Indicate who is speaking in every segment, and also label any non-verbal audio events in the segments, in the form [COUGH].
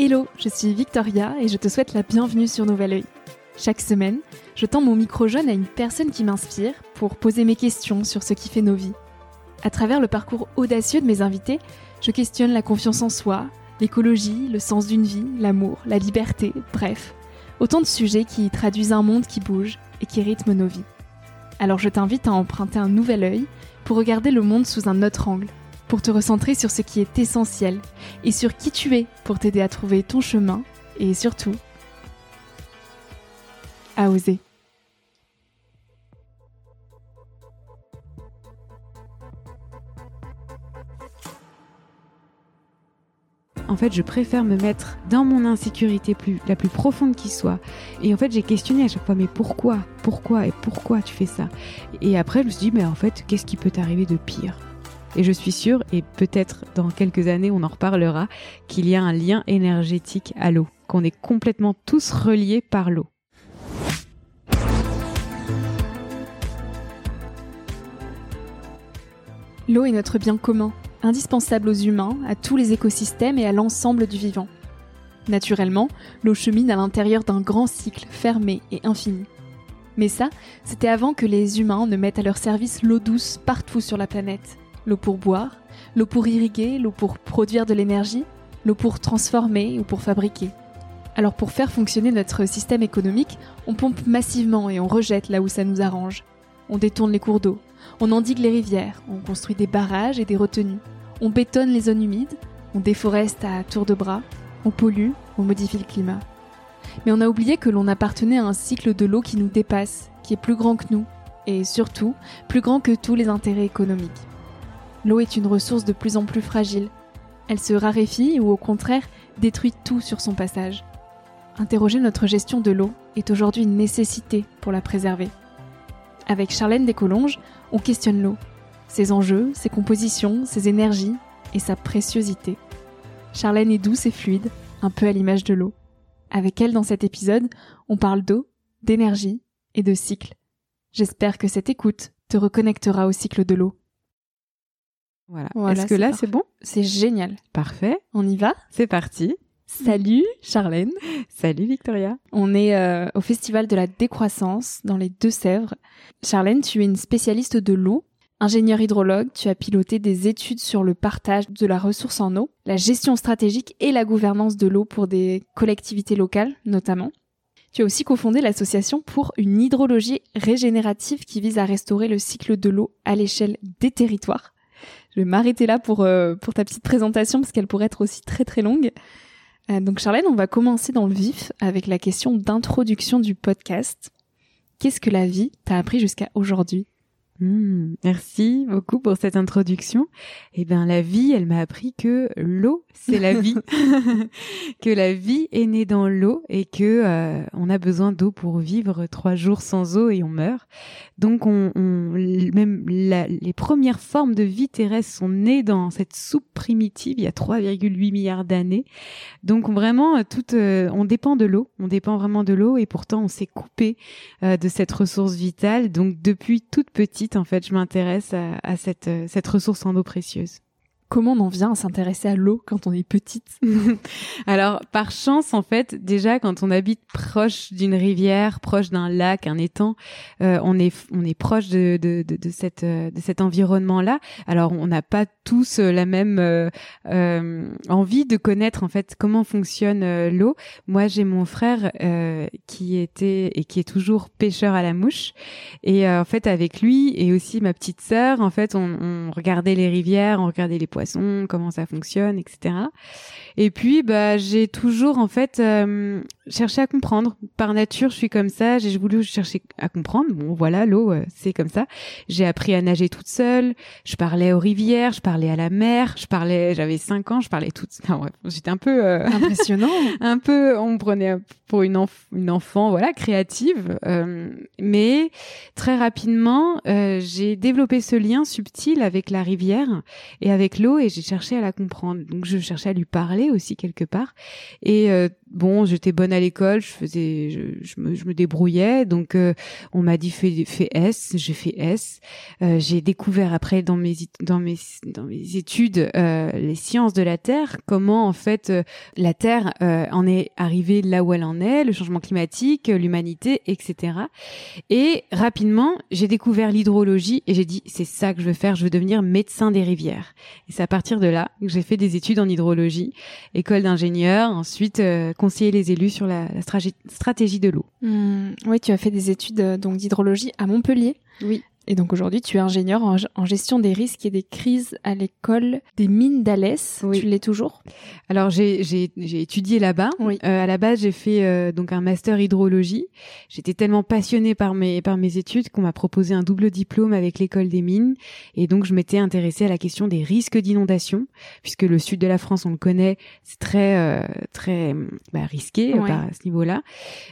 Speaker 1: Hello, je suis Victoria et je te souhaite la bienvenue sur Nouvel Oeil. Chaque semaine, je tends mon micro jaune à une personne qui m'inspire pour poser mes questions sur ce qui fait nos vies. À travers le parcours audacieux de mes invités, je questionne la confiance en soi, l'écologie, le sens d'une vie, l'amour, la liberté, bref, autant de sujets qui traduisent un monde qui bouge et qui rythme nos vies. Alors je t'invite à emprunter un nouvel œil pour regarder le monde sous un autre angle pour te recentrer sur ce qui est essentiel et sur qui tu es pour t'aider à trouver ton chemin et surtout à oser.
Speaker 2: En fait, je préfère me mettre dans mon insécurité la plus profonde qui soit. Et en fait, j'ai questionné à chaque fois, mais pourquoi? Pourquoi Et pourquoi tu fais ça? Et après, je me suis dit, mais en fait, qu'est-ce qui peut t'arriver de pire? Et je suis sûre, et peut-être dans quelques années on en reparlera, qu'il y a un lien énergétique à l'eau, qu'on est complètement tous reliés par l'eau.
Speaker 1: L'eau est notre bien commun, indispensable aux humains, à tous les écosystèmes et à l'ensemble du vivant. Naturellement, l'eau chemine à l'intérieur d'un grand cycle fermé et infini. Mais ça, c'était avant que les humains ne mettent à leur service l'eau douce partout sur la planète l'eau pour boire, l'eau pour irriguer, l'eau pour produire de l'énergie, l'eau pour transformer ou pour fabriquer. Alors pour faire fonctionner notre système économique, on pompe massivement et on rejette là où ça nous arrange. On détourne les cours d'eau, on endigue les rivières, on construit des barrages et des retenues, on bétonne les zones humides, on déforeste à tour de bras, on pollue, on modifie le climat. Mais on a oublié que l'on appartenait à un cycle de l'eau qui nous dépasse, qui est plus grand que nous, et surtout plus grand que tous les intérêts économiques. L'eau est une ressource de plus en plus fragile. Elle se raréfie ou au contraire détruit tout sur son passage. Interroger notre gestion de l'eau est aujourd'hui une nécessité pour la préserver. Avec Charlène Descolonges, on questionne l'eau, ses enjeux, ses compositions, ses énergies et sa préciosité. Charlène est douce et fluide, un peu à l'image de l'eau. Avec elle dans cet épisode, on parle d'eau, d'énergie et de cycle. J'espère que cette écoute te reconnectera au cycle de l'eau.
Speaker 2: Voilà. Est-ce que là, c'est bon?
Speaker 1: C'est génial.
Speaker 2: Parfait.
Speaker 1: On y va?
Speaker 2: C'est parti.
Speaker 1: Salut Charlène.
Speaker 2: Salut Victoria.
Speaker 1: On est euh, au Festival de la décroissance dans les Deux-Sèvres. Charlène, tu es une spécialiste de l'eau. Ingénieur hydrologue, tu as piloté des études sur le partage de la ressource en eau, la gestion stratégique et la gouvernance de l'eau pour des collectivités locales notamment. Tu as aussi cofondé l'association pour une hydrologie régénérative qui vise à restaurer le cycle de l'eau à l'échelle des territoires. Vais m'arrêter là pour, euh, pour ta petite présentation parce qu'elle pourrait être aussi très très longue. Euh, donc Charlène, on va commencer dans le vif avec la question d'introduction du podcast. Qu'est-ce que la vie t'a appris jusqu'à aujourd'hui?
Speaker 2: Hmm, merci beaucoup pour cette introduction. Eh bien, la vie, elle m'a appris que l'eau, c'est la vie, [LAUGHS] que la vie est née dans l'eau et que euh, on a besoin d'eau pour vivre. Trois jours sans eau et on meurt. Donc, on, on même les premières formes de vie terrestre sont nées dans cette soupe primitive il y a 3,8 milliards d'années. Donc, vraiment, tout, euh, on dépend de l'eau. On dépend vraiment de l'eau et pourtant, on s'est coupé euh, de cette ressource vitale. Donc, depuis toute petite en fait, je m'intéresse à, cette, euh, cette ressource en eau précieuse.
Speaker 1: Comment on en vient à s'intéresser à l'eau quand on est petite [LAUGHS]
Speaker 2: Alors, par chance, en fait, déjà quand on habite proche d'une rivière, proche d'un lac, un étang, euh, on est on est proche de de, de, cette euh, de cet environnement-là. Alors, on n'a pas tous la même euh, envie de connaître en fait comment fonctionne l'eau. Moi, j'ai mon frère qui était et qui est toujours pêcheur à la mouche, et en fait, avec lui et aussi ma petite sœur, en fait, on, on regardait les rivières, on regardait les comment ça fonctionne, etc. Et puis, bah, j'ai toujours en fait euh, cherché à comprendre. Par nature, je suis comme ça. J'ai voulu chercher à comprendre. Bon, voilà, l'eau, euh, c'est comme ça. J'ai appris à nager toute seule. Je parlais aux rivières, je parlais à la mer. Je parlais, j'avais cinq ans, je parlais toute. Enfin, bref, j'étais un peu
Speaker 1: euh, impressionnant. [LAUGHS]
Speaker 2: un peu, on me prenait pour une, une enfant, voilà, créative. mais très rapidement, j'ai développé ce lien subtil avec la rivière et avec l'eau et j'ai cherché à la comprendre. Donc je cherchais à lui parler aussi quelque part. Et euh, bon, j'étais bonne à l'école, je faisais, je, je, me, je me débrouillais. Donc, euh, on m'a dit fais, fais S, j'ai fait S. Euh, j'ai découvert après dans mes dans mes dans mes études euh, les sciences de la Terre, comment en fait la Terre en est arrivée là où elle en est, le changement climatique, l'humanité, etc. Et rapidement, j'ai découvert l'hydrologie et j'ai dit c'est ça que je veux faire, je veux devenir médecin des rivières. Et c'est à partir de là que j'ai fait des études en hydrologie, école d'ingénieur, ensuite conseiller les élus sur la, stratégie de l'eau.
Speaker 1: Hmm, oui, tu as fait des études euh, donc d'hydrologie à Montpellier.
Speaker 2: Oui.
Speaker 1: Et donc aujourd'hui, tu es ingénieur en, gestion des risques et des crises à l'école des mines d'Alès. Tu l'es toujours?
Speaker 2: Alors j'ai étudié là-bas. Oui. Euh, à la base, j'ai fait euh, donc un master hydrologie. J'étais tellement passionnée par mes par mes études qu'on m'a proposé un double diplôme avec l'école des mines. Et donc je m'étais intéressée à la question des risques d'inondation, puisque le sud de la France, on le connaît, c'est très euh, très bah, risqué à ce niveau-là.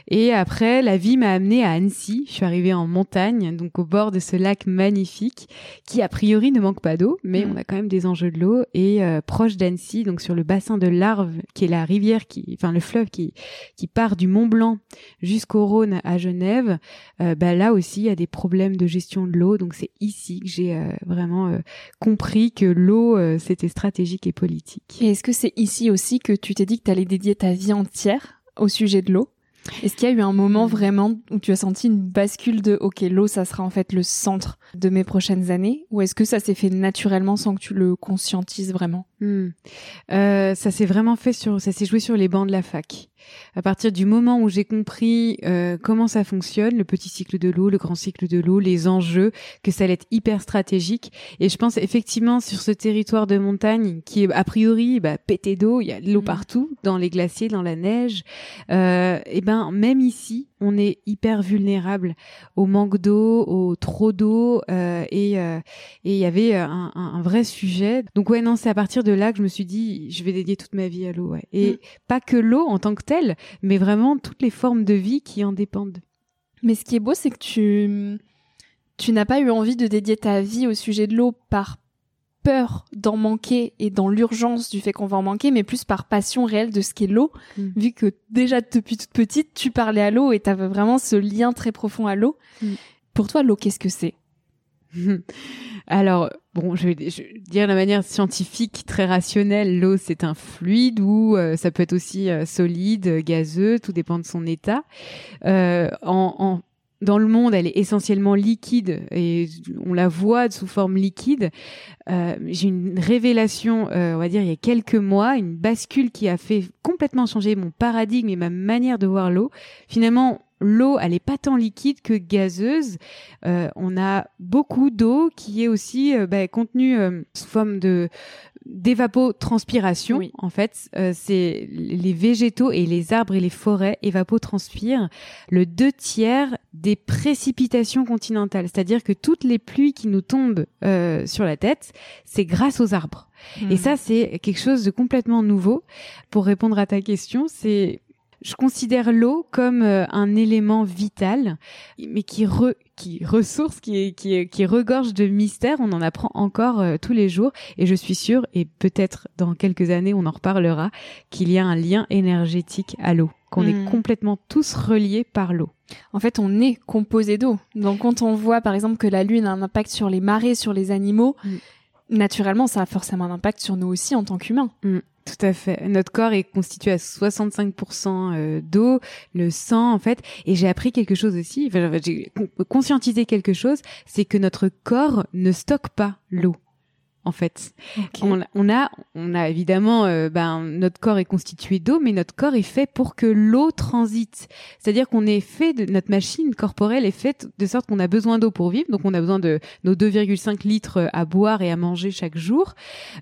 Speaker 2: Et après, la vie m'a amenée à Annecy. Je suis arrivée en montagne, donc au bord de ce lac magnifique qui a priori ne manque pas d'eau, mais mm. on a quand même des enjeux de l'eau et euh, proche d'Annecy, donc sur le bassin de l'Arve, qui est la rivière qui, enfin le fleuve qui qui part du Mont Blanc jusqu'au Rhône à Genève. Euh, bah là aussi, il y a des problèmes de gestion de l'eau, donc c'est ici que j'ai euh, vraiment compris que l'eau c'était stratégique et politique.
Speaker 1: Et est-ce que c'est ici aussi que tu t'es dit que tu allais dédier ta vie entière au sujet de l'eau? Est-ce qu'il y a eu un moment vraiment où tu as senti une bascule de OK, l'eau, ça sera en fait le centre de mes prochaines années? Ou est-ce que ça s'est fait naturellement sans que tu le conscientises vraiment?
Speaker 2: Hmm. euh, Ça s'est vraiment fait sur, ça s'est joué sur les bancs de la fac à partir du moment où j'ai compris euh, comment ça fonctionne, le petit cycle de l'eau, le grand cycle de l'eau, les enjeux, que ça allait être hyper stratégique. Et je pense effectivement sur ce territoire de montagne qui est a priori bah, pété d'eau, il y a de l'eau mmh. partout, dans les glaciers, dans la neige. Euh, et ben même ici, on est hyper vulnérable au manque d'eau, au trop d'eau, euh, et euh, et il y avait un, un, vrai sujet. Donc ouais non, c'est à partir de là que je me suis dit je vais dédier toute ma vie à l'eau. Ouais. Et mmh. pas que l'eau en tant que telle, mais vraiment toutes les formes de vie qui en dépendent.
Speaker 1: Mais ce qui est beau, c'est que tu tu n'as pas eu envie de dédier ta vie au sujet de l'eau par peur d'en manquer et dans l'urgence du fait qu'on va en manquer, mais plus par passion réelle de ce qu'est l'eau, mm. vu que déjà depuis toute petite, tu parlais à l'eau et tu avais vraiment ce lien très profond à l'eau. Mm. Pour toi, l'eau, qu'est-ce que c'est? [LAUGHS]
Speaker 2: Alors, bon, je vais, dire de manière scientifique, très rationnelle, l'eau c'est un fluide ou euh, ça peut être aussi euh, solide, gazeux, tout dépend de son état. Euh, en, en, dans le monde, elle est essentiellement liquide et on la voit sous forme liquide. Euh, J'ai une révélation, euh, on va dire, il y a quelques mois, une bascule qui a fait complètement changer mon paradigme et ma manière de voir l'eau. Finalement, l'eau, elle est pas tant liquide que gazeuse. Euh, on a beaucoup d'eau qui est aussi euh, bah, contenue sous forme de d'évapotranspiration. En fait, euh, c'est les végétaux et les arbres et les forêts évapotranspirent le deux tiers des précipitations continentales. C'est-à-dire que toutes les pluies qui nous tombent euh, sur la tête, c'est grâce aux arbres. Et hmm. ça, c'est quelque chose de complètement nouveau. Pour répondre à ta question, c'est je considère l'eau comme euh, un élément vital, mais qui, re, qui ressource, qui, qui, qui regorge de mystères. On en apprend encore euh, tous les jours, et je suis sûre, et peut-être dans quelques années on en reparlera, qu'il y a un lien énergétique à l'eau, qu'on est hmm. complètement tous reliés par l'eau.
Speaker 1: En fait, on est composé d'eau. Donc quand on voit par exemple que la Lune a un impact sur les marées, sur les animaux, hmm. naturellement ça a forcément un impact sur nous aussi en tant qu'humains.
Speaker 2: Hmm. Tout à fait. Notre corps est constitué à 65% euh, d'eau, le sang en fait. Et j'ai appris quelque chose aussi, j'ai conscientisé quelque chose, c'est que notre corps ne stocke pas l'eau en fait. On, a, on a évidemment, euh, ben, notre corps est constitué d'eau, mais notre corps est fait pour que l'eau transite. C'est-à-dire qu'on est fait de notre machine corporelle est faite de sorte qu'on a besoin d'eau pour vivre. Donc on a besoin de nos 2,5 litres à boire et à manger chaque jour,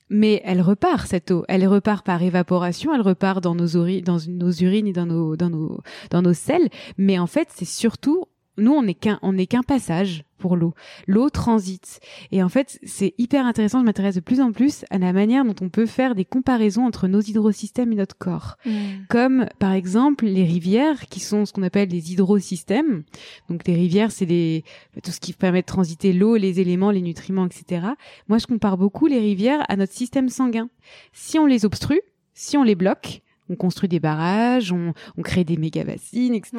Speaker 2: mais elle repart cette eau. Elle repart par évaporation, elle repart dans nos, dans nos urines et dans nos, dans nos, dans nos selles. Mais en fait, c'est surtout nous, on n'est qu'un, on n'est qu'un passage pour l'eau. L'eau transite. Et en fait, c'est hyper intéressant. Je m'intéresse de plus en plus à la manière dont on peut faire des comparaisons entre nos hydrosystèmes et notre corps. Mm. Comme, par exemple, les rivières, qui sont ce qu'on appelle les hydrosystèmes. Donc, les rivières, c'est tout ce qui permet de transiter l'eau, les éléments, les nutriments, etc. Moi, je compare beaucoup les rivières à notre système sanguin. Si on les obstrue, si on les bloque, on construit des barrages, on, on crée des méga bassines, etc.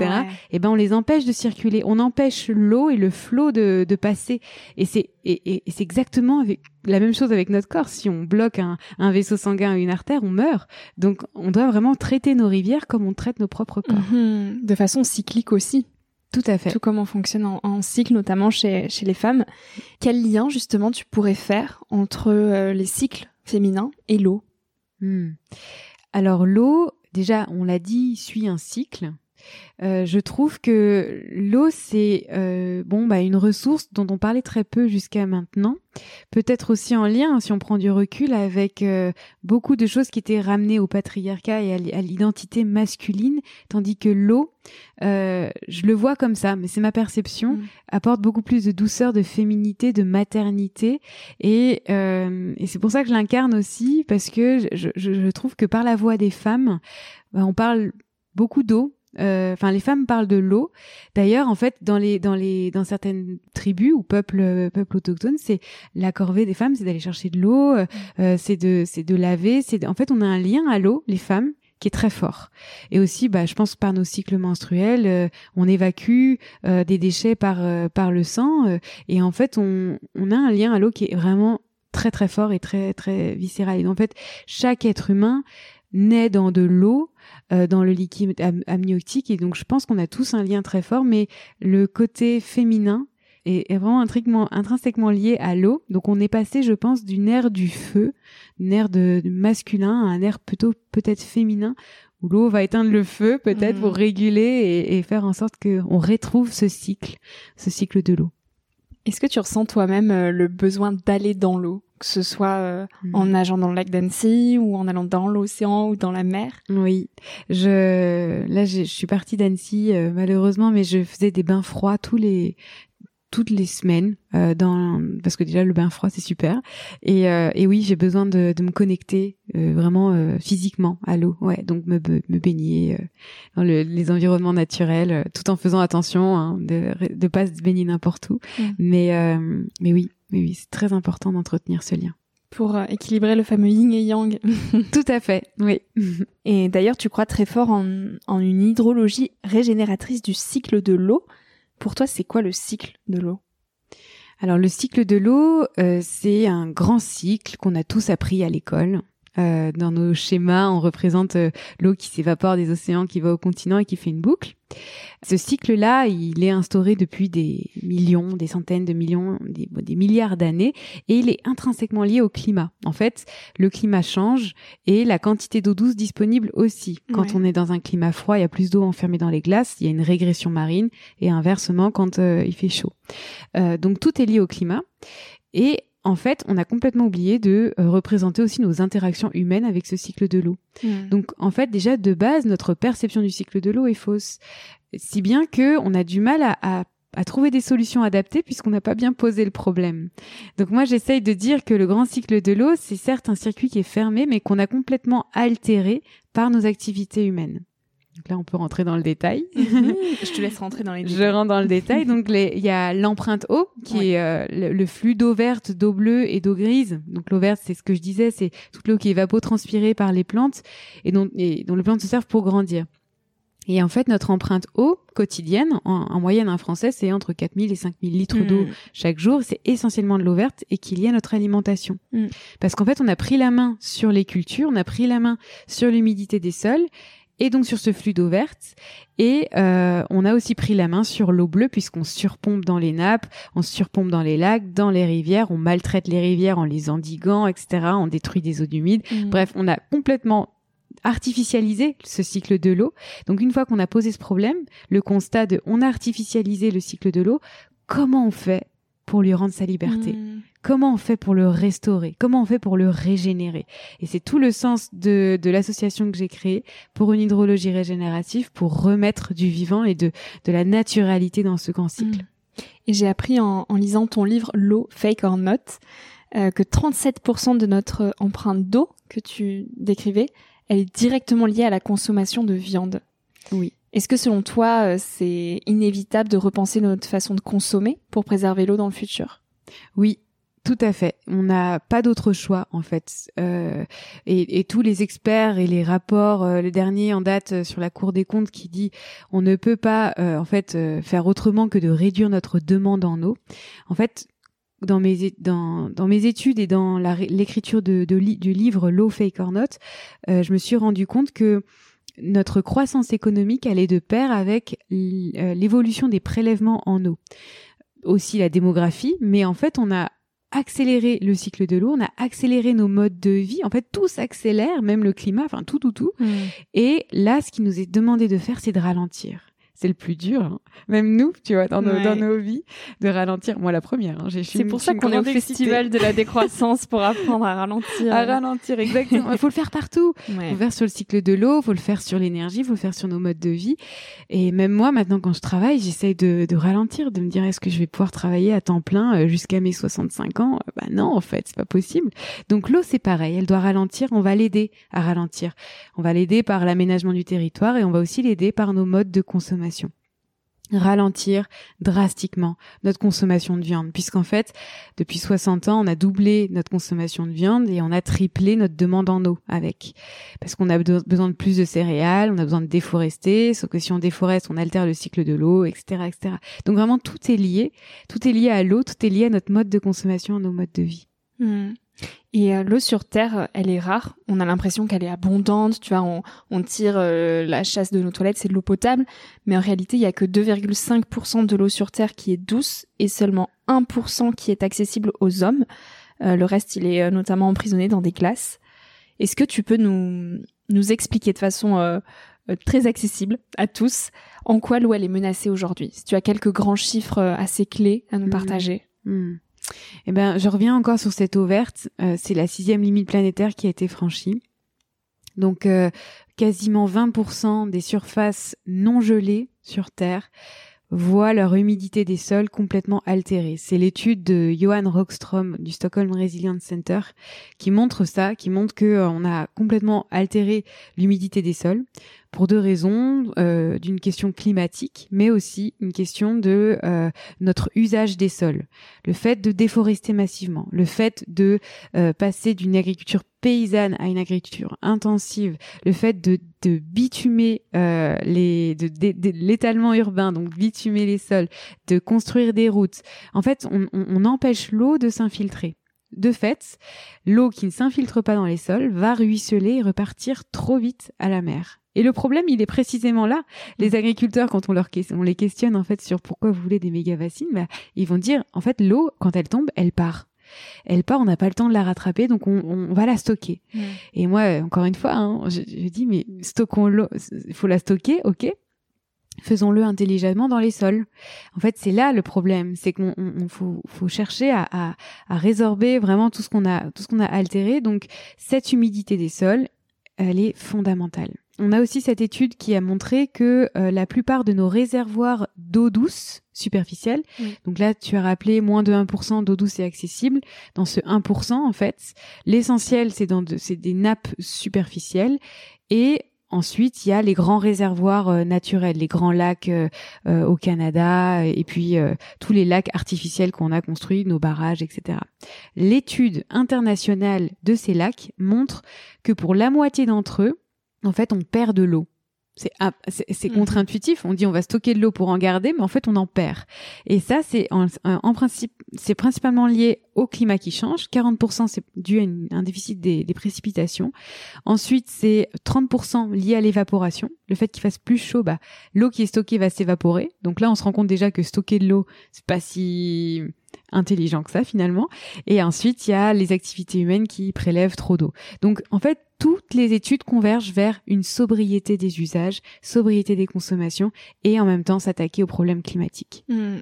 Speaker 2: Et eh ben on les empêche de circuler, on empêche l'eau et le flot de, de passer. Et c'est et, et, c'est exactement avec la même chose avec notre corps. Si on bloque un, un vaisseau sanguin ou une artère, on meurt. Donc on doit vraiment traiter nos rivières comme on traite nos propres corps.
Speaker 1: Mhm. de façon cyclique aussi.
Speaker 2: Tout à fait.
Speaker 1: Tout comme on fonctionne en, cycle, notamment chez, chez les femmes. Quel lien justement tu pourrais faire entre euh, les cycles féminins et l'eau?
Speaker 2: Hmm. Alors l'eau, déjà, on l'a dit, suit un cycle. Euh, je trouve que l'eau c'est euh, bon bah une ressource dont on parlait très peu jusqu'à maintenant, peut-être aussi en lien si on prend du recul avec euh, beaucoup de choses qui étaient ramenées au patriarcat et à l'identité masculine, tandis que l'eau, je le vois comme ça, mais c'est ma perception, mm. apporte beaucoup plus de douceur, de féminité, de maternité et, et c'est pour ça que je l'incarne aussi parce que je, je, je, trouve que par la voix des femmes, bah, on parle beaucoup d'eau enfin, les femmes parlent de l'eau. D'ailleurs, en fait, dans les dans les dans certaines tribus ou peuples peuples autochtones, c'est la corvée des femmes, c'est d'aller chercher de l'eau, euh, euh, c'est de c'est de laver. C'est en fait, on a un lien à l'eau, les femmes qui est très fort. Et aussi, bah, je pense par nos cycles menstruels, on évacue des déchets par par le sang, et en fait, on on a un lien à l'eau qui est vraiment très très fort et très très viscéral. Et en fait, chaque être humain naît dans de l'eau euh, dans le liquide amniotique. Et donc, je pense qu'on a tous un lien très fort, mais le côté féminin est, vraiment intrinsèquement lié à l'eau. Donc, on est passé, je pense, d'une ère du feu, d'une ère de, masculin à un ère plutôt peut-être féminin, où l'eau va éteindre le feu, peut-être, pour mmh. réguler et, et faire en sorte qu'on retrouve ce cycle, ce cycle de l'eau.
Speaker 1: Est-ce que tu ressens toi-même euh, le besoin d'aller dans l'eau? Que ce soit euh, hmm. en nageant dans le lac d'Annecy ou en allant dans l'océan ou dans la mer.
Speaker 2: Oui, je là je suis partie d'Annecy euh, malheureusement, mais je faisais des bains froids tous les toutes les semaines euh, dans parce que déjà le bain froid c'est super et, et oui j'ai besoin de, de me connecter vraiment physiquement à l'eau ouais donc me, me baigner dans le, les environnements naturels tout en faisant attention hein, de de pas se baigner n'importe où hmm. mais mais oui oui, c'est très important d'entretenir ce lien.
Speaker 1: Pour euh, équilibrer le fameux yin et yang. [LAUGHS]
Speaker 2: Tout à fait, oui. [LAUGHS]
Speaker 1: Et d'ailleurs, tu crois très fort en, une hydrologie régénératrice du cycle de l'eau. Pour toi, c'est quoi le cycle de l'eau?
Speaker 2: Alors le cycle de l'eau, euh, c'est un grand cycle qu'on a tous appris à l'école. Euh, dans nos schémas, on représente euh, l'eau qui s'évapore des océans, qui va au continent et qui fait une boucle. Ce cycle-là, il est instauré depuis des millions, des centaines de millions, des, des milliards d'années, et il est intrinsèquement lié au climat. En fait, le climat change et la quantité d'eau douce disponible aussi. Quand on est dans un climat froid, il y a plus d'eau enfermée dans les glaces, il y a une régression marine, et inversement quand euh, il fait chaud. donc tout est lié au climat. Et en fait, on a complètement oublié de euh, représenter aussi nos interactions humaines avec ce cycle de l'eau. Hmm. Donc, en fait, déjà de base, notre perception du cycle de l'eau est fausse, si bien que on a du mal à, trouver des solutions adaptées puisqu'on n'a pas bien posé le problème. Donc moi, j'essaye de dire que le grand cycle de l'eau, c'est certes un circuit qui est fermé, mais qu'on a complètement altéré par nos activités humaines. Donc là, on peut rentrer dans le détail. [LAUGHS]
Speaker 1: Je te laisse rentrer dans les détails.
Speaker 2: Je rentre dans le détail. Donc, il y a l'empreinte eau, qui est euh, le, flux d'eau verte, d'eau bleue et d'eau grise. Donc, l'eau verte, c'est ce que je disais, c'est toute l'eau qui est évapotranspirée par les plantes et dont, et dont les plantes se servent pour grandir. Et en fait, notre empreinte eau quotidienne, en, moyenne, un Français, c'est entre 4000 et 5000 litres d'eau mm. chaque jour. C'est essentiellement de l'eau verte et qui est liée à notre alimentation. Mm. Parce qu'en fait, on a pris la main sur les cultures, on a pris la main sur l'humidité des sols et donc sur ce flux d'eau verte. Et euh, on a aussi pris la main sur l'eau bleue puisqu'on surpompe dans les nappes, on surpompe dans les lacs, dans les rivières, on maltraite les rivières en les endiguant, etc. On détruit des eaux humides. Mmh. Bref, on a complètement artificialisé ce cycle de l'eau. Donc une fois qu'on a posé ce problème, le constat de on a artificialisé le cycle de l'eau, comment on fait pour lui rendre sa liberté? Mmh. Comment on fait pour le restaurer Comment on fait pour le régénérer Et c'est tout le sens de, de l'association que j'ai créée pour une hydrologie régénérative, pour remettre du vivant et de, de la naturalité dans ce grand cycle. Mm.
Speaker 1: Et j'ai appris en, en, lisant ton livre L'eau, fake or not, euh, que 37% de notre empreinte d'eau que tu décrivais, elle est directement liée à la consommation de viande.
Speaker 2: Oui.
Speaker 1: Est-ce que selon toi, euh, c'est inévitable de repenser notre façon de consommer pour préserver l'eau dans le futur?
Speaker 2: Oui, Tout à fait. On n'a pas d'autre choix en fait. Euh, et, et, tous les experts et les rapports, euh, le dernier en date euh, sur la Cour des comptes qui dit on ne peut pas euh, en fait euh, faire autrement que de réduire notre demande en eau. En fait, dans mes dans, dans mes études et dans l'écriture de, de, du livre L'eau fake or not, je me suis rendu compte que notre croissance économique allait de pair avec l'évolution des prélèvements en eau aussi la démographie, mais en fait, on a accéléré le cycle de l'eau, on a accéléré nos modes de vie. En fait, tout s'accélère, même le climat, enfin tout, tout, tout. Hmm. Et là, ce qui nous est demandé de faire, c'est de ralentir c'est le plus dur. Hein. Même nous, tu vois, dans nos, dans nos vies, de ralentir. Moi, la première. Hein,
Speaker 1: c'est pour ça qu'on est au festival de la décroissance pour apprendre à ralentir.
Speaker 2: À ralentir, exactement. Il [LAUGHS] faut le faire partout. Il faut le faire sur le cycle de l'eau, il faut le faire sur l'énergie, il faut le faire sur nos modes de vie. Et même moi, maintenant, quand je travaille, j'essaye de, de ralentir, de me dire est-ce que je vais pouvoir travailler à temps plein euh, jusqu'à mes 65 ans? Bah non, en fait, c'est pas possible. Donc l'eau, c'est pareil. Elle doit ralentir. On va l'aider à ralentir. On va l'aider par l'aménagement du territoire et on va aussi l'aider par nos modes de consommation ralentir drastiquement notre consommation de viande puisqu'en fait depuis 60 ans on a doublé notre consommation de viande et on a triplé notre demande en eau avec. Parce qu'on a besoin de plus de céréales on a besoin de déforester sauf que si on déforeste on altère le cycle de l'eau etc etc donc vraiment tout est lié tout est lié à l'eau tout est lié à notre mode de consommation à nos modes de vie.
Speaker 1: Mmh. Et euh, l'eau sur Terre, elle est rare. On a l'impression qu'elle est abondante. Tu vois, on, on tire euh, la chasse de nos toilettes, c'est de l'eau potable. Mais en réalité, il y a que 2,5% de l'eau sur Terre qui est douce et seulement 1% qui est accessible aux hommes. Euh, le reste, il est notamment emprisonné dans des glaces. Est-ce que tu peux nous, nous expliquer de façon très accessible à tous en quoi l'eau elle est menacée aujourd'hui? Si tu as quelques grands chiffres assez clés à nous mmh. partager. Mmh.
Speaker 2: Eh ben, je reviens encore sur cette eau verte. Euh, c'est la sixième limite planétaire qui a été franchie. Donc, euh, quasiment 20% des surfaces non gelées sur Terre voient leur humidité des sols complètement altérée. C'est l'étude de Johan Rockström du Stockholm Resilience Center qui montre ça, qui montre que euh, a complètement altéré l'humidité des sols pour deux raisons, euh, d'une question climatique, mais aussi une question de euh, notre usage des sols. Le fait de déforester massivement, le fait de euh, passer d'une agriculture paysanne à une agriculture intensive, le fait de, de bitumer euh, les, de, de, l'étalement urbain, donc bitumer les sols, de construire des routes. En fait, on, on, on empêche l'eau de s'infiltrer. De fait, l'eau qui ne s'infiltre pas dans les sols va ruisseler et repartir trop vite à la mer. Et le problème, il est précisément là. Les mm. agriculteurs, quand on, leur on les questionne en fait sur pourquoi vous voulez des méga bassines, bah, ils vont dire en fait l'eau quand elle tombe, elle part. Elle part, on n'a pas le temps de la rattraper, donc on, on va la stocker. Mm. Et moi, encore une fois, hein, je, je, dis mais stockons l'eau, il faut la stocker, ok, faisons-le intelligemment dans les sols. En fait, c'est là le problème, c'est qu'on faut, faut, chercher à, à, à, résorber vraiment tout ce qu'on a, tout ce qu'on a altéré. Donc, cette humidité des sols, elle est fondamentale. On a aussi cette étude qui a montré que euh, la plupart de nos réservoirs d'eau douce superficielle, donc là tu as rappelé moins de 1% d'eau douce est accessible, dans ce 1% en fait, l'essentiel c'est dans de, c'est des nappes superficielles. Et Ensuite, il y a les grands réservoirs euh, naturels, les grands lacs euh, au Canada, et puis tous les lacs artificiels qu'on a construits, nos barrages, etc. L'étude internationale de ces lacs montre que pour la moitié d'entre eux, en fait, on perd de l'eau. C'est mhm. contre-intuitif. On dit on va stocker de l'eau pour en garder, mais en fait on en perd. Et ça c'est en, en, principe c'est principalement lié au climat qui change. 40% c'est dû à un déficit des, des, précipitations. Ensuite c'est 30% lié à l'évaporation. Le fait qu'il fasse plus chaud, bah l'eau qui est stockée va s'évaporer. Donc là on se rend compte déjà que stocker de l'eau c'est pas si intelligent que ça finalement. Et ensuite, il y a les activités humaines qui prélèvent trop d'eau. Donc en fait, toutes les études convergent vers une sobriété des usages, sobriété des consommations et en même temps s'attaquer aux problèmes climatiques.
Speaker 1: Hmm.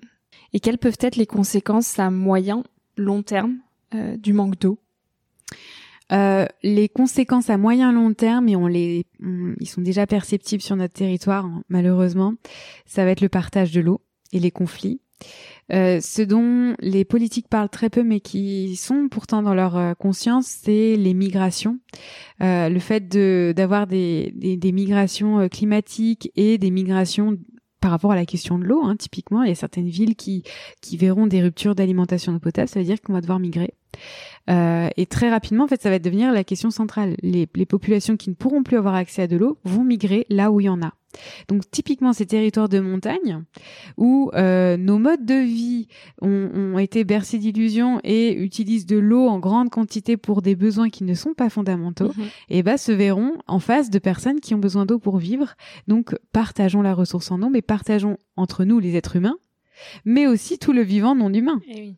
Speaker 1: Et quelles peuvent être les conséquences à moyen, long terme euh, du manque d'eau?
Speaker 2: Euh, les conséquences à moyen long terme, et on les, ils sont déjà perceptibles sur notre territoire, hein, malheureusement, ça va être le partage de l'eau et les conflits. Euh, ce dont les politiques parlent très peu, mais qui sont pourtant dans leur euh, conscience, c'est les migrations. Euh, le fait d'avoir des, migrations climatiques et des migrations par rapport à la question de l'eau, hein, typiquement, il y a certaines villes qui, verront des ruptures d'alimentation d'eau potable, ça veut dire qu'on va devoir migrer. Et très rapidement, en fait, ça va devenir la question centrale. Les populations qui ne pourront plus avoir accès à de l'eau vont migrer là où il y en a. Donc typiquement ces territoires de montagne où euh, nos modes de vie ont, ont été bercés d'illusions et utilisent de l'eau en grande quantité pour des besoins qui ne sont pas fondamentaux,
Speaker 1: Mhm.
Speaker 2: et ben se verront en face de personnes qui ont besoin d'eau pour vivre. Donc partageons la ressource en eau, mais partageons entre nous les êtres humains, mais aussi tout le vivant non humain.
Speaker 1: Eh oui.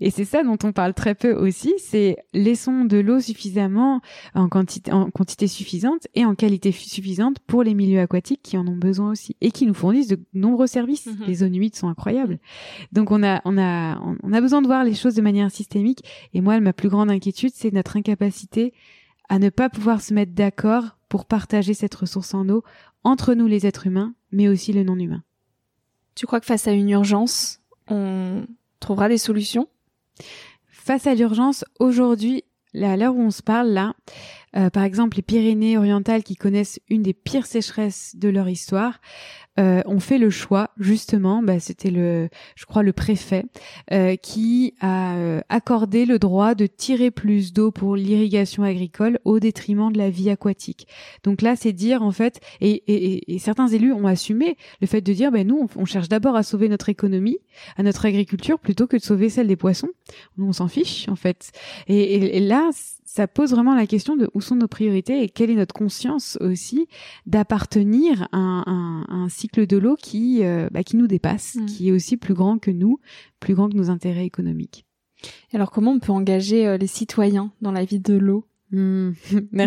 Speaker 2: Et c'est ça dont on parle très peu aussi, c'est laissons de l'eau suffisamment en quantité, en quantité suffisante et en qualité suffisante pour les milieux aquatiques qui en ont besoin aussi et qui nous fournissent de nombreux services.
Speaker 1: Mhm.
Speaker 2: Les zones humides sont incroyables. Donc on a, on a, on a besoin de voir les choses de manière systémique. Et moi, ma plus grande inquiétude, c'est notre incapacité à ne pas pouvoir se mettre d'accord pour partager cette ressource en eau entre nous les êtres humains, mais aussi le non humain.
Speaker 1: Tu crois que face à une urgence, on trouvera des solutions?
Speaker 2: Face à l'urgence, aujourd'hui, à l'heure où on se parle là, euh, par exemple les Pyrénées orientales qui connaissent une des pires sécheresses de leur histoire, euh, ont fait le choix justement, bah, c'était le, je crois le préfet, euh, qui a euh, accordé le droit de tirer plus d'eau pour l'irrigation agricole au détriment de la vie aquatique. Donc là, c'est dire en fait, et, et- et- certains élus ont assumé le fait de dire, ben nous, on, on cherche d'abord à sauver notre économie, à notre agriculture, plutôt que de sauver celle des poissons. Nous, on s'en fiche en fait. Et- et là, ça pose vraiment la question de où sont nos priorités et quelle est notre conscience aussi d'appartenir à un, cycle de l'eau qui, euh, bah, qui nous dépasse,
Speaker 1: Mm.
Speaker 2: qui est aussi plus grand que nous, plus grand que nos intérêts économiques.
Speaker 1: Alors comment on peut engager euh, les citoyens dans la vie de l'eau? [LAUGHS] Une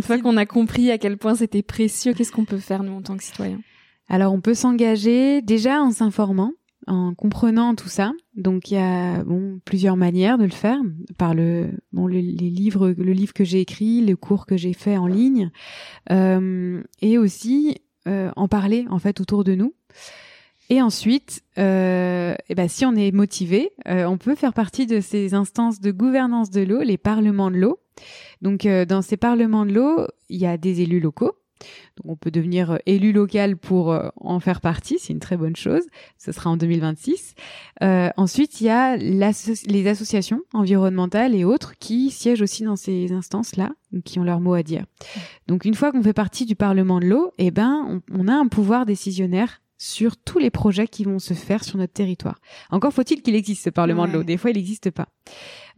Speaker 1: fois qu'on a compris à quel point c'était précieux, qu'est-ce qu'on peut faire nous en tant que citoyens?
Speaker 2: Alors, on peut s'engager déjà en s'informant, en comprenant tout ça. Donc, il y a bon plusieurs manières de le faire par le bon le, les livres, le livre que j'ai écrit, le cours que j'ai fait en ligne, euh, et aussi euh, en parler en fait autour de nous. Et ensuite, euh, ben, si on est motivé, euh, on peut faire partie de ces instances de gouvernance de l'eau, les parlements de l'eau. Donc, euh, dans ces parlements de l'eau, il y a des élus locaux. Donc, on peut devenir euh, élu local pour euh, en faire partie, c'est une très bonne chose. Ce sera en 2026. Euh, ensuite, il y a les associations environnementales et autres qui siègent aussi dans ces instances-là, qui ont leur mot à dire. Donc, une fois qu'on fait partie du Parlement de l'eau, eh ben, on, on a un pouvoir décisionnaire sur tous les projets qui vont se faire sur notre territoire. Encore faut-il qu'il existe ce Parlement de l'eau. Des fois, il n'existe pas.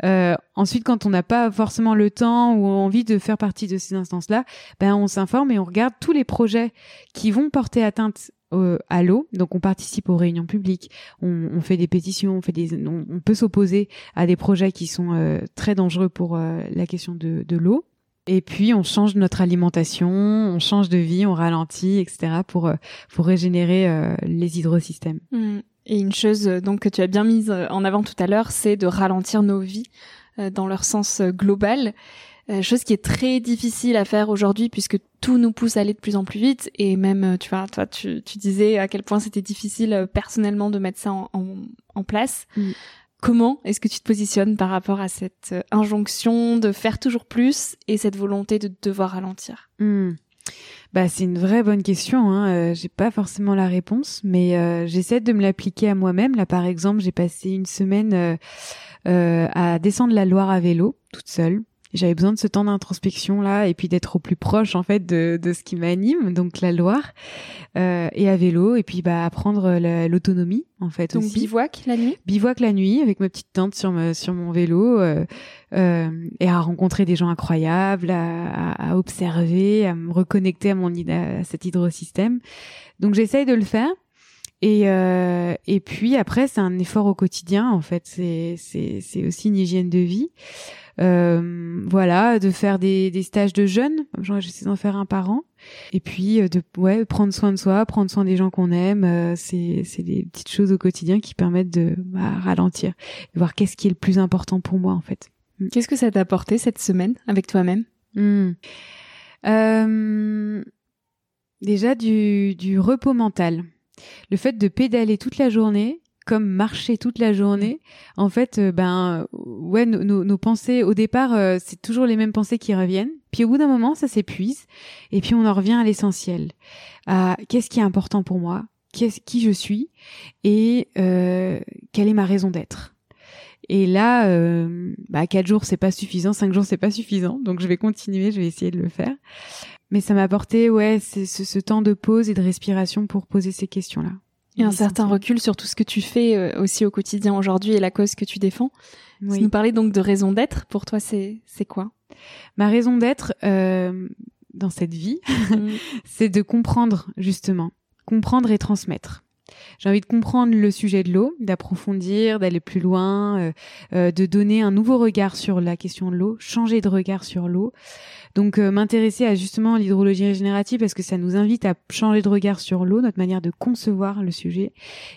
Speaker 2: Euh, ensuite, quand on n'a pas forcément le temps ou envie de faire partie de ces instances-là, ben on s'informe et on regarde tous les projets qui vont porter atteinte euh, à l'eau. Donc, on participe aux réunions publiques, on, on fait des pétitions, on fait des, on, on peut s'opposer à des projets qui sont euh, très dangereux pour euh, la question de, de l'eau. Et puis, on change notre alimentation, on change de vie, on ralentit, etc. pour euh, pour régénérer euh, les hydrosystèmes.
Speaker 1: Mm. Et une chose euh, donc que tu as bien mise euh, en avant tout à l'heure, c'est de ralentir nos vies euh, dans leur sens global. Euh, chose qui est très difficile à faire aujourd'hui puisque tout nous pousse à aller de plus en plus vite et même tu vois toi tu, tu disais à quel point c'était difficile personnellement de mettre ça en, en, en place.
Speaker 2: Mm.
Speaker 1: Comment est-ce que tu te positionnes par rapport à cette euh, injonction de faire toujours plus et cette volonté de devoir ralentir?
Speaker 2: Hmm. Bah, c'est une vraie bonne question. Hein. Euh, j'ai pas forcément la réponse, mais euh, j'essaie de me l'appliquer à moi-même. Là, par exemple, j'ai passé une semaine euh, à descendre la Loire à vélo, toute seule. J'avais besoin de ce temps d'introspection là, et puis d'être au plus proche en fait de, de ce qui m'anime, donc la Loire, euh, et à vélo, et puis bah apprendre la- l'autonomie en fait
Speaker 1: Donc
Speaker 2: aussi
Speaker 1: bivouac la nuit?
Speaker 2: Bivouac la nuit avec ma petite tente sur, me, sur mon vélo euh, euh, et à rencontrer des gens incroyables, à, à- à observer, à me reconnecter à mon à cet hydrosystème. Donc j'essaye de le faire. Et euh, et puis après c'est un effort au quotidien en fait c'est c'est c'est aussi une hygiène de vie euh, voilà de faire des des stages de jeunes. Genre j'essaie d'en faire un par an. Et puis euh, de ouais prendre soin de soi prendre soin des gens qu'on aime. Euh, c'est c'est des petites choses au quotidien qui permettent de bah, ralentir. De voir qu'est-ce qui est le plus important pour moi en fait.
Speaker 1: Qu'est-ce que ça t'a apporté cette semaine avec toi-même?
Speaker 2: Hmm. Euh, déjà du, du repos mental. Le fait de pédaler toute la journée, comme marcher toute la journée, en fait, euh, ben ouais, nos, pensées au départ, euh, c'est toujours les mêmes pensées qui reviennent. Puis au bout d'un moment, ça s'épuise, et puis on en revient à l'essentiel. À qu'est-ce qui est important pour moi? Qui je suis? Et euh, quelle est ma raison d'être? Et là, euh, bah, quatre jours c'est pas suffisant, cinq jours c'est pas suffisant, donc je vais continuer, je vais essayer de le faire. Mais ça m'a apporté, ouais, ce, ce, temps de pause et de respiration pour poser ces questions-là.
Speaker 1: Et un certain recul sur tout ce que tu fais euh, aussi au quotidien aujourd'hui et la cause que tu défends. Oui. nous parler donc de raison d'être. Pour toi, c'est c'est quoi?
Speaker 2: Ma raison d'être euh, dans cette vie, [LAUGHS] c'est de comprendre justement, comprendre et transmettre. J'ai envie de comprendre le sujet de l'eau, d'approfondir, d'aller plus loin, euh, euh, de donner un nouveau regard sur la question de l'eau, changer de regard sur l'eau. Donc euh, m'intéresser à justement l'hydrologie régénérative parce que ça nous invite à changer de regard sur l'eau, notre manière de concevoir le sujet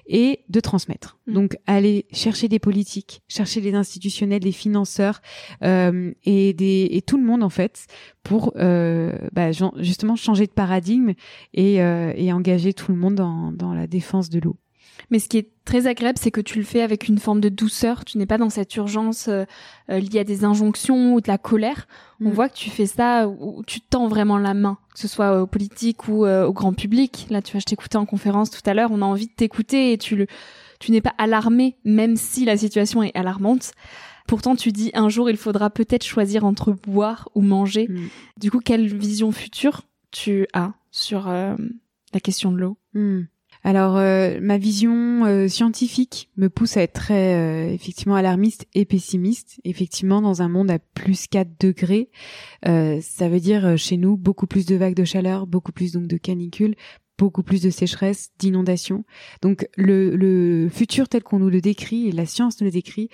Speaker 2: et de transmettre. Mmh. Donc aller chercher des politiques, chercher des institutionnels, des financeurs et, des, et tout le monde en fait pour bah, justement changer de paradigme et, et engager tout le monde dans, dans la défense de l'eau.
Speaker 1: Mais ce qui est très agréable, c'est que tu le fais avec une forme de douceur. Tu n'es pas dans cette urgence euh, euh, liée à des injonctions ou de la colère. On mm. voit que tu fais ça où tu tends vraiment la main, que ce soit aux politiques ou euh, au grand public. Là, tu vas, je t'écoutais en conférence tout à l'heure. On a envie de t'écouter et tu le, tu n'es pas alarmé, même si la situation est alarmante. Pourtant, tu dis un jour, il faudra peut-être choisir entre boire ou manger. Mm. Du coup, quelle vision future tu as sur la question de l'eau?
Speaker 2: Mm. Alors euh, ma vision euh, scientifique me pousse à être très euh, effectivement alarmiste et pessimiste. Effectivement, dans un monde à plus 4 degrés, ça veut dire chez nous beaucoup plus de vagues de chaleur, beaucoup plus donc de canicules, beaucoup plus de sécheresse, d'inondations. Donc le, le futur tel qu'on nous le décrit et la science nous le décrit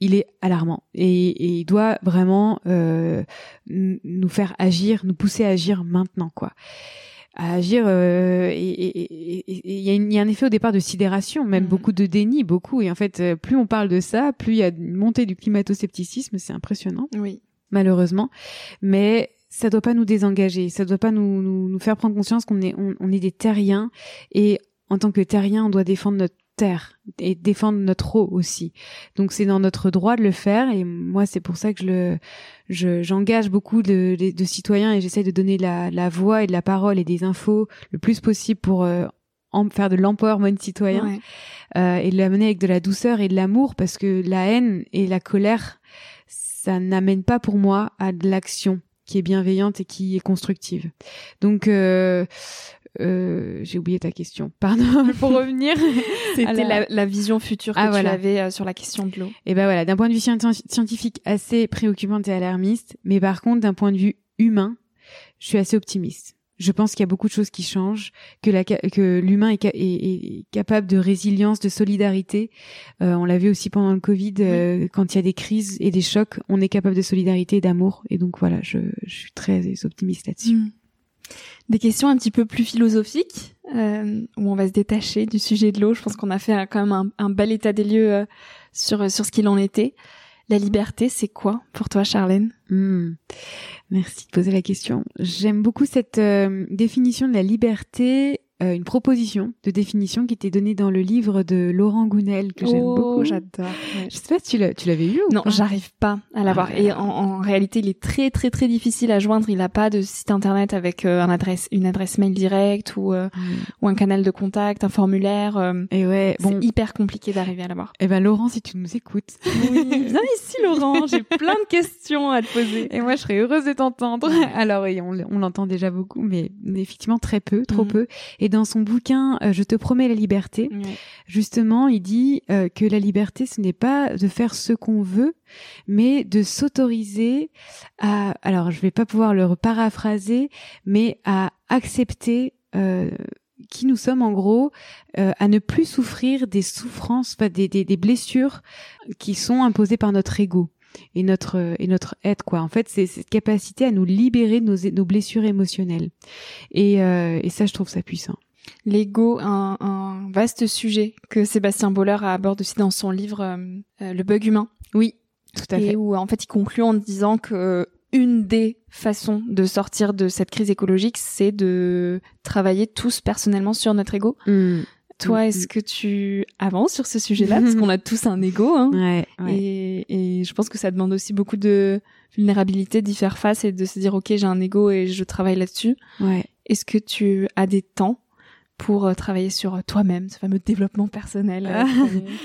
Speaker 2: il est alarmant et, et il doit vraiment nous faire agir, nous pousser à agir maintenant quoi à agir. Euh, et il y, a un effet au départ de sidération, même mm. beaucoup de déni, beaucoup. Et en fait, euh, plus on parle de ça, plus il y a une montée du climato-scepticisme. C'est impressionnant.
Speaker 1: Oui.
Speaker 2: Malheureusement. Mais ça doit pas nous désengager. Ça doit pas nous, nous, nous faire prendre conscience qu'on est, on, on est des terriens. Et en tant que terriens, on doit défendre notre terre et défendre notre eau aussi. Donc c'est dans notre droit de le faire et moi c'est pour ça que je le j'engage beaucoup de, de, citoyens et j'essaie de donner la, la voix et de la parole et des infos le plus possible pour euh, en, faire de l'empowerment citoyen euh, et de l'amener avec de la douceur et de l'amour parce que la haine et la colère ça n'amène pas pour moi à de l'action qui est bienveillante et qui est constructive. Donc euh, euh, j'ai oublié ta question. [LAUGHS] Pardon pour revenir. [LAUGHS]
Speaker 1: C'était la... La, vision future que ah, tu avais euh, sur la question de l'eau.
Speaker 2: Et ben voilà, d'un point de vue scientifique assez préoccupant et alarmiste, mais par contre d'un point de vue humain, je suis assez optimiste. Je pense qu'il y a beaucoup de choses qui changent, que la, que l'humain est, est, capable de résilience, de solidarité. Euh, on l'a vu aussi pendant le Covid, quand il y a des crises et des chocs, on est capable de solidarité et d'amour. Et donc voilà, je, je suis très optimiste là-dessus. Mm.
Speaker 1: Des questions un petit peu plus philosophiques, euh, où on va se détacher du sujet de l'eau. Je pense qu'on a fait quand même un, bel état des lieux euh, sur, sur ce qu'il en était. La liberté, c'est quoi pour toi, Charlène?
Speaker 2: Hmm. Merci de poser la question. J'aime beaucoup cette euh, définition de la liberté euh, une proposition de définition qui était donnée dans le livre de Laurent Gounel que j'aime oh, beaucoup.
Speaker 1: J'adore.
Speaker 2: Je sais pas si tu l'avais vu ou
Speaker 1: Non, j'arrive pas à l'avoir. Ah, et en, en, réalité, il est très très très difficile à joindre. Il n'a pas de site internet avec euh, un adresse, une adresse mail directe ou euh, mm. ou un canal de contact, un formulaire.
Speaker 2: et ouais,
Speaker 1: bon, c'est hyper compliqué d'arriver à l'avoir.
Speaker 2: Eh ben Laurent, si tu nous écoutes,
Speaker 1: oui, [LAUGHS] viens ici Laurent. J'ai plein de questions à te poser.
Speaker 2: Et moi, je serais heureuse de t'entendre. Alors oui, on, on l'entend déjà beaucoup, mais, effectivement très peu, trop mm. peu. Et dans son bouquin euh, Je te promets la liberté, justement, il dit euh, que la liberté, ce n'est pas de faire ce qu'on veut, mais de s'autoriser à, alors je vais pas pouvoir le paraphraser, mais à accepter euh, qui nous sommes en gros, à ne plus souffrir des souffrances, des, des, des blessures qui sont imposées par notre ego et notre et notre être quoi en fait c'est cette capacité à nous libérer de nos, nos blessures émotionnelles et, euh, et ça je trouve ça puissant
Speaker 1: L'ego, un, un, vaste sujet que Sébastien Boller aborde aussi dans son livre euh, euh, Le bug humain.
Speaker 2: Oui, tout à fait.
Speaker 1: Et où en fait il conclut en disant que une des façons de sortir de cette crise écologique, c'est de travailler tous personnellement sur notre ego. Mmh. Toi, mmh, est-ce mmh. que tu avances sur ce sujet-là? Parce [LAUGHS] qu'on a tous un ego. Hein,
Speaker 2: ouais,
Speaker 1: Et, et, je pense que ça demande aussi beaucoup de vulnérabilité d'y faire face et de se dire, OK, j'ai un ego et je travaille là-dessus.
Speaker 2: Ouais.
Speaker 1: Est-ce que tu as des temps pour euh, travailler sur toi-même, ce fameux développement personnel euh,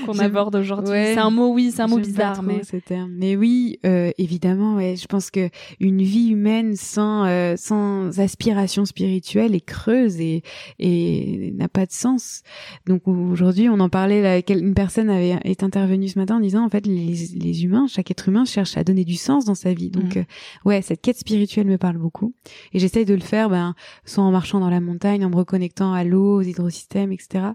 Speaker 1: qu'on [LAUGHS] aborde aujourd'hui.
Speaker 2: Ouais.
Speaker 1: C'est un mot, oui, c'est un mot bizarre, mais
Speaker 2: ce terme. Mais oui, euh, évidemment, ouais. Je pense que une vie humaine sans euh, sans aspiration spirituelle est creuse et et n'a pas de sens. Donc aujourd'hui, on en parlait. Là, une personne avait est intervenue ce matin en disant en fait les les humains, chaque être humain cherche à donner du sens dans sa vie. Donc euh, ouais, cette quête spirituelle me parle beaucoup et j'essaye de le faire, ben soit en marchant dans la montagne, en me reconnectant à l'eau, aux hydrosystèmes, etc.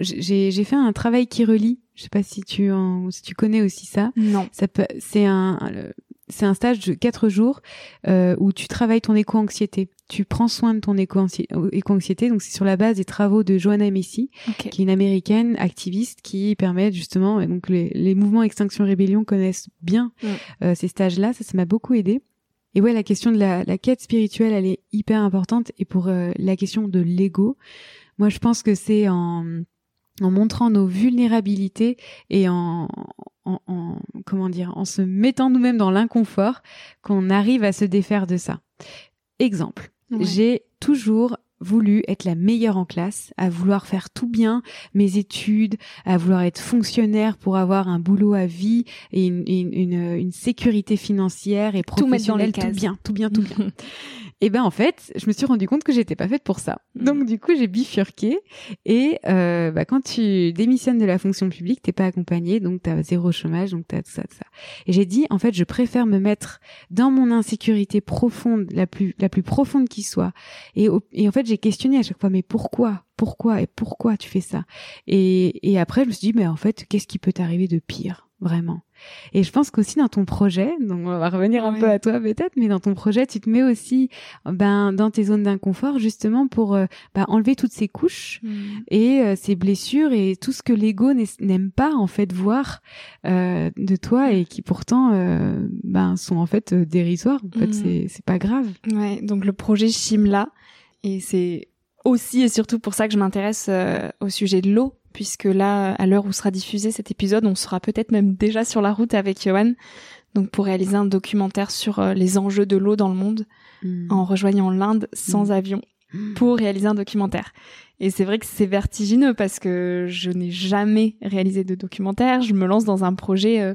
Speaker 2: J'ai fait un travail qui relie. Je sais pas si tu en, si tu connais aussi ça.
Speaker 1: non.
Speaker 2: Ça peut, c'est un, le- c'est un stage de quatre jours euh, où tu travailles ton éco-anxiété. Tu prends soin de ton éco-anxi- éco-anxiété. Donc c'est sur la base des travaux de Joanna Messi, qui est une américaine activiste qui permet justement. et Donc les, les mouvements Extinction Rébellion connaissent bien
Speaker 1: Mm.
Speaker 2: euh, ces stages-là. Ça, ça m'a beaucoup aidé. Et ouais, la question de la, la quête spirituelle, elle est hyper importante. Et pour euh, la question de l'ego, moi je pense que c'est en en montrant nos vulnérabilités et en, en, en- comment dire en se mettant nous-mêmes dans l'inconfort qu'on arrive à se défaire de ça. Exemple,
Speaker 1: Ouais.
Speaker 2: j'ai toujours voulu être la meilleure en classe, à vouloir faire tout bien, mes études, à vouloir être fonctionnaire pour avoir un boulot à vie et une, une, une, une sécurité financière et
Speaker 1: Tout mettre dans les
Speaker 2: professionnelle, tout bien, tout bien, tout bien. [LAUGHS] Et ben en fait, je me suis rendu compte que j'étais pas faite pour ça.
Speaker 1: Mm.
Speaker 2: Donc du coup, j'ai bifurqué et euh, bah, quand tu démissionnes de la fonction publique, t'es pas accompagné, donc t'as zéro chômage, donc t'as tout ça, tout ça. Et j'ai dit en fait, je préfère me mettre dans mon insécurité profonde, la plus la plus profonde qui soit. Et, et en fait, j'ai questionné à chaque fois, mais pourquoi, pourquoi et pourquoi tu fais ça? Et et après, je me suis dit, mais en fait, qu'est-ce qui peut t'arriver de pire, vraiment et je pense qu'aussi dans ton projet, donc on va revenir un peu à toi peut-être, mais dans ton projet, tu te mets aussi ben dans tes zones d'inconfort justement pour euh, ben, enlever toutes ces couches
Speaker 1: Mm.
Speaker 2: et euh, ces blessures et tout ce que l'ego n'aime pas en fait voir euh, de toi et qui pourtant euh, ben sont en fait dérisoires. En fait,
Speaker 1: Mm.
Speaker 2: c'est c'est pas grave.
Speaker 1: Ouais, donc le projet Shimla, et c'est aussi et surtout pour ça que je m'intéresse au sujet de l'eau, puisque là, à l'heure où sera diffusé cet épisode, on sera peut-être même déjà sur la route avec Johan, donc pour réaliser un documentaire sur euh, les enjeux de l'eau dans le monde,
Speaker 2: Mm.
Speaker 1: en rejoignant l'Inde sans
Speaker 2: Mm.
Speaker 1: avion
Speaker 2: Mm.
Speaker 1: pour réaliser un documentaire. Et c'est vrai que c'est vertigineux parce que je n'ai jamais réalisé de documentaire. Je me lance dans un projet euh,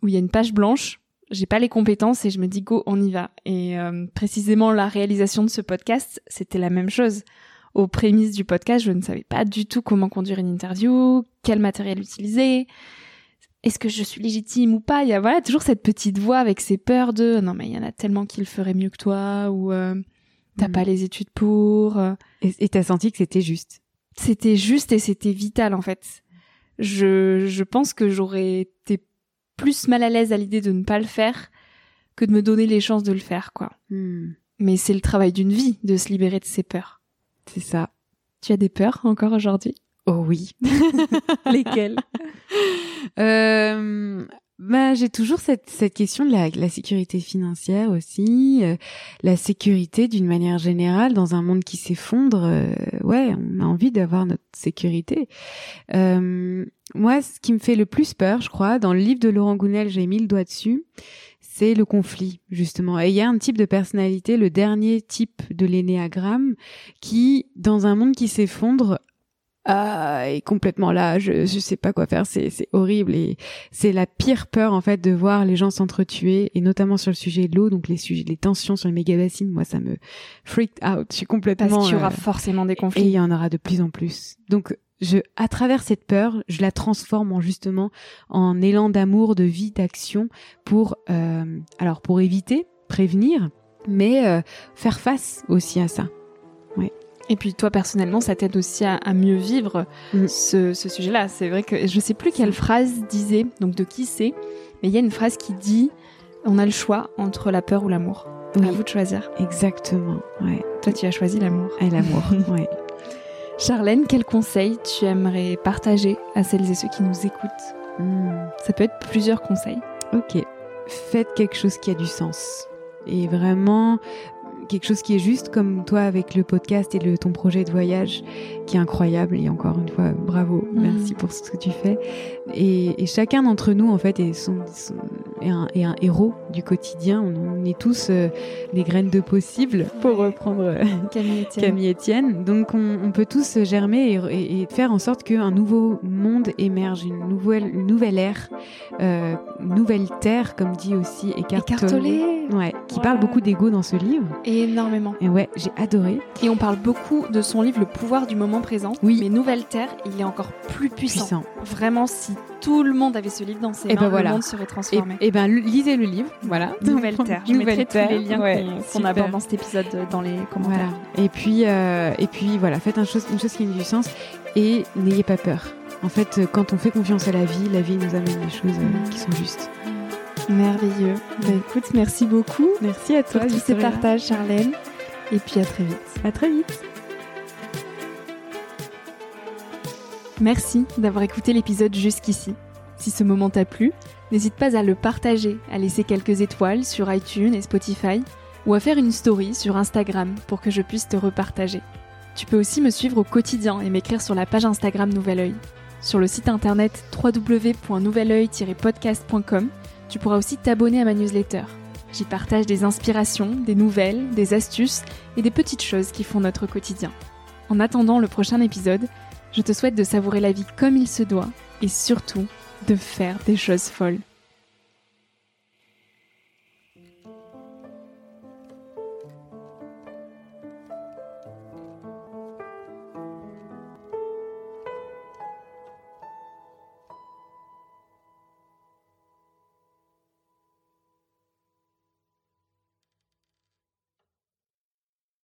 Speaker 1: où il y a une page blanche. J'ai pas les compétences et je me dis go, on y va. Et euh, précisément la réalisation de ce podcast, c'était la même chose. Aux prémices du podcast, je ne savais pas du tout comment conduire une interview, quel matériel utiliser, est-ce que je suis légitime ou pas. Il y a voilà toujours cette petite voix avec ses peurs de non mais il y en a tellement qui le feraient mieux que toi ou euh, t'as
Speaker 2: Mm.
Speaker 1: pas les études pour. euh.
Speaker 2: Et t'as senti que c'était juste?
Speaker 1: C'était juste et c'était vital en fait. Je, je pense que j'aurais été plus mal à l'aise à l'idée de ne pas le faire que de me donner les chances de le faire, quoi.
Speaker 2: Mm.
Speaker 1: Mais c'est le travail d'une vie de se libérer de ses peurs.
Speaker 2: C'est ça.
Speaker 1: Tu as des peurs encore aujourd'hui?
Speaker 2: Oh oui. [LAUGHS]
Speaker 1: Lesquelles? [LAUGHS]
Speaker 2: Euh, bah, j'ai toujours cette, cette question de la, la sécurité financière aussi, euh, la sécurité d'une manière générale dans un monde qui s'effondre. euh, ouais, on a envie d'avoir notre sécurité. Euh, moi, ce qui me fait le plus peur, je crois, dans le livre de Laurent Gounel, j'ai mis le doigt dessus, c'est le conflit, justement. Et il y a un type de personnalité, le dernier type de l'énéagramme, qui, dans un monde qui s'effondre, ah, est complètement là, je, je sais pas quoi faire, c'est, c'est horrible et c'est la pire peur en fait de voir les gens s'entretuer et notamment sur le sujet de l'eau, donc les sujets, les tensions sur les méga-bassines, moi ça me freaked out, je suis complètement...
Speaker 1: Parce qu'il y aura
Speaker 2: euh,
Speaker 1: forcément des
Speaker 2: et il
Speaker 1: conflits.
Speaker 2: y en aura de plus en plus. Donc, je, à travers cette peur, je la transforme en justement en élan d'amour, de vie, d'action pour, euh, alors pour éviter, prévenir, mais euh, faire face aussi à ça.
Speaker 1: Et puis toi personnellement, ça t'aide aussi à, à mieux vivre
Speaker 2: Mm.
Speaker 1: ce, ce sujet-là. C'est vrai que je sais plus quelle phrase disait, donc de qui c'est, mais il y a une phrase qui dit on a le choix entre la peur ou l'amour.
Speaker 2: Oui,
Speaker 1: À vous de choisir.
Speaker 2: exactement. Ouais.
Speaker 1: Toi, tu as choisi l'amour.
Speaker 2: Et l'amour. [LAUGHS] ouais.
Speaker 1: Charlène, quel conseil tu aimerais partager à celles et ceux qui nous écoutent?
Speaker 2: Hmm.
Speaker 1: Ça peut être plusieurs conseils.
Speaker 2: Ok. Faites quelque chose qui a du sens. Et vraiment, quelque chose qui est juste, comme toi avec le podcast et le, ton projet de voyage, qui est incroyable. Et encore une fois, bravo,
Speaker 1: Mhm.
Speaker 2: merci pour ce que tu fais. Et, et chacun d'entre nous, en fait, est, son, son- est un, est un héros du quotidien. On, on est tous euh, des graines de possible, pour reprendre euh, [LAUGHS]
Speaker 1: Camille Etienne.
Speaker 2: Camille Etienne. Donc on, on peut tous germer et, et- et faire en sorte qu'un nouveau monde émerge, une nouvelle, une nouvelle ère, euh, une nouvelle terre, comme dit aussi. Tolle. Ouais, qui
Speaker 1: Ouais.
Speaker 2: parle beaucoup d'ego dans ce livre.
Speaker 1: Énormément.
Speaker 2: Et ouais, j'ai adoré.
Speaker 1: Et on parle beaucoup de son livre Le pouvoir du moment présent.
Speaker 2: Oui.
Speaker 1: Mais Nouvelle Terre, il est encore plus puissant.
Speaker 2: Puissant.
Speaker 1: Vraiment, si tout le monde avait ce livre dans ses
Speaker 2: Et
Speaker 1: mains,
Speaker 2: ben voilà.
Speaker 1: le monde serait transformé.
Speaker 2: et ben, le- lisez le livre. Voilà. [LAUGHS]
Speaker 1: Nouvelle Terre. Je
Speaker 2: Nouvelle
Speaker 1: mettrai
Speaker 2: Terre.
Speaker 1: tous les liens
Speaker 2: Ouais,
Speaker 1: qu'on aborde dans cet épisode euh, dans les commentaires.
Speaker 2: Voilà. Et puis, euh, et puis voilà, faites un chose, une chose qui a du sens et n'ayez pas peur. En fait, euh, quand on fait confiance à la vie, la vie nous amène des choses euh, qui sont justes.
Speaker 1: Merveilleux. Bah, écoute, merci beaucoup
Speaker 2: Merci à
Speaker 1: pour
Speaker 2: toi,
Speaker 1: tous ces partages, Charlène. Et puis à très vite.
Speaker 2: À très vite.
Speaker 1: Merci d'avoir écouté l'épisode jusqu'ici. Si ce moment t'a plu, n'hésite pas à le partager, à laisser quelques étoiles sur iTunes et Spotify, ou à faire une story sur Instagram pour que je puisse te repartager. Tu peux aussi me suivre au quotidien et m'écrire sur la page Instagram Nouvel Oeil. Sur le site internet www.nouveloeil-podcast.com, tu pourras aussi t'abonner à ma newsletter. J'y partage des inspirations, des nouvelles, des astuces et des petites choses qui font notre quotidien. En attendant le prochain épisode, je te souhaite de savourer la vie comme il se doit et surtout de faire des choses folles.